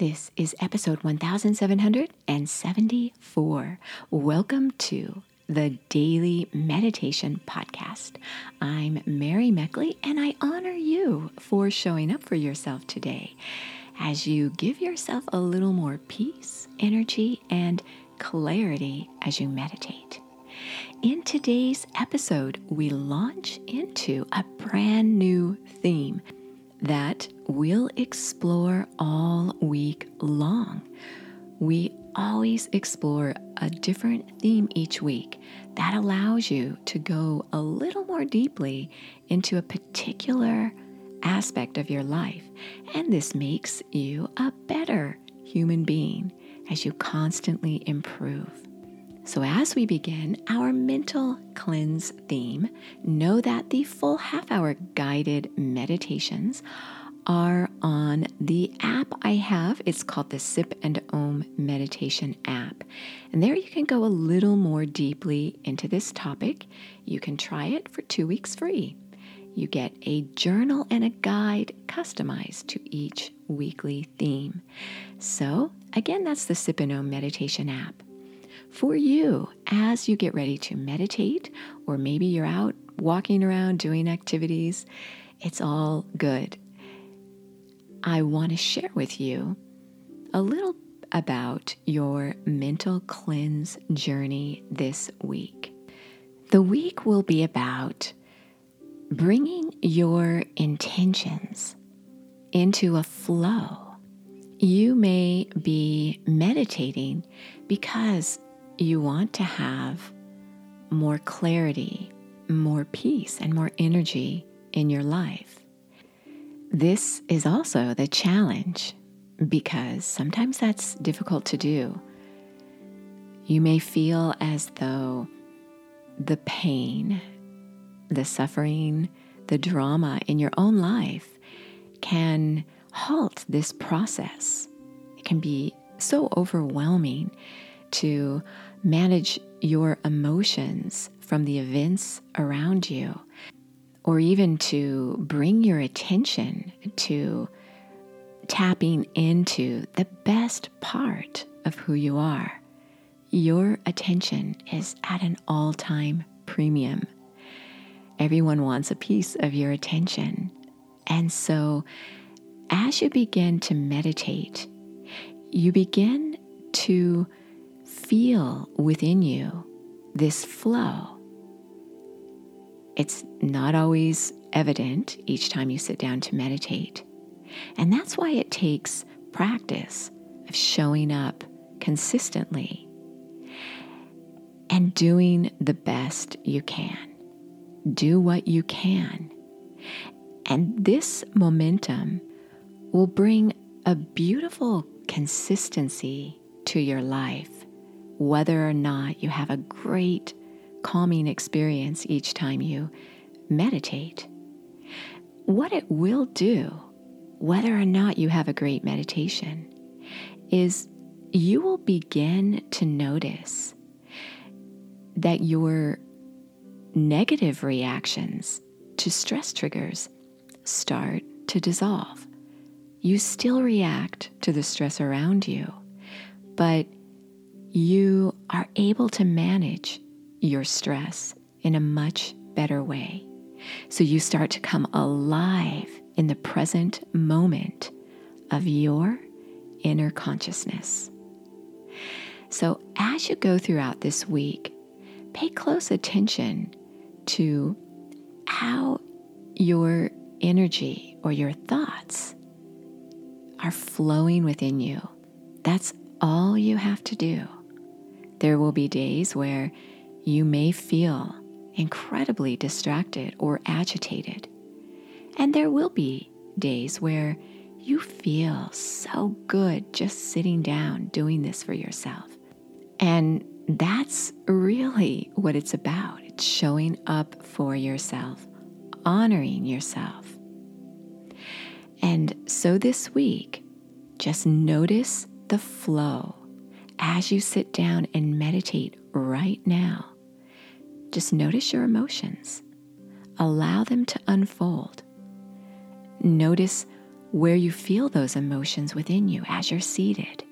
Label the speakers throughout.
Speaker 1: This is episode 1774. Welcome to the Daily Meditation Podcast. I'm Mary Meckley, and I honor you for showing up for yourself today as you give yourself a little more peace, energy, and clarity as you meditate. In today's episode, we launch into a brand new theme that we'll explore all week long. We always explore a different theme each week that allows you to go a little more deeply into a particular aspect of your life. And this makes you a better human being as you constantly improve. So, as we begin our mental cleanse theme, know that the full half hour guided meditations are on the app I have. It's called the Sip and Om Meditation app. And there you can go a little more deeply into this topic. You can try it for two weeks free. You get a journal and a guide customized to each weekly theme. So, again, that's the Sip and Om Meditation app. For you, as you get ready to meditate, or maybe you're out walking around doing activities, it's all good. I want to share with you a little about your mental cleanse journey this week. The week will be about bringing your intentions into a flow. You may be meditating because you want to have more clarity, more peace, and more energy in your life. This is also the challenge because sometimes that's difficult to do. You may feel as though the pain, the suffering, the drama in your own life can halt this process. It can be so overwhelming to manage your emotions from the events around you or even to bring your attention to tapping into the best part of who you are. Your attention is at an all time premium. Everyone wants a piece of your attention. And so, as you begin to meditate, you begin to feel within you this flow it's not always evident each time you sit down to meditate. And that's why it takes practice of showing up consistently and doing the best you can. Do what you can. And this momentum will bring a beautiful consistency to your life, whether or not you have a great calming experience each time you meditate. What it will do, whether or not you have a great meditation, is you will begin to notice that your negative reactions to stress triggers start to dissolve. You still react to the stress around you, but you are able to manage your stress in a much better way. So you start to come alive in the present moment of your inner consciousness. So as you go throughout this week, pay close attention to how your energy or your thoughts are flowing within you. That's all you have to do. There will be days where you may feel incredibly distracted or agitated. And there will be days where you feel so good just sitting down doing this for yourself. And that's really what it's about. It's showing up for yourself, honoring yourself. And so this week, just notice the flow as you sit down and meditate right now. Just notice your emotions. Allow them to unfold. Notice where you feel those emotions within you as you're seated.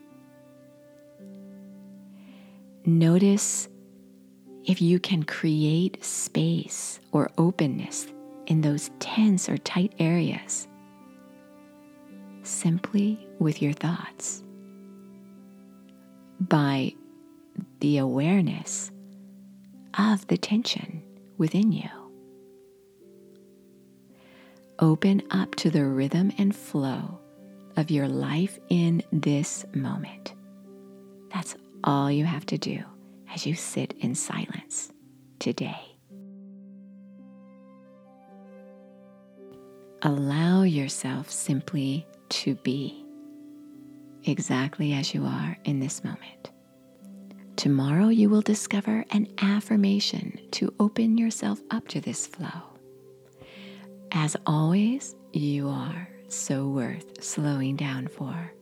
Speaker 1: Notice if you can create space or openness in those tense or tight areas simply with your thoughts by the awareness of the tension within you. Open up to the rhythm and flow of your life in this moment. That's all you have to do as you sit in silence today. Allow yourself simply to be exactly as you are in this moment. Tomorrow, you will discover an affirmation to open yourself up to this flow. As always, you are so worth slowing down for.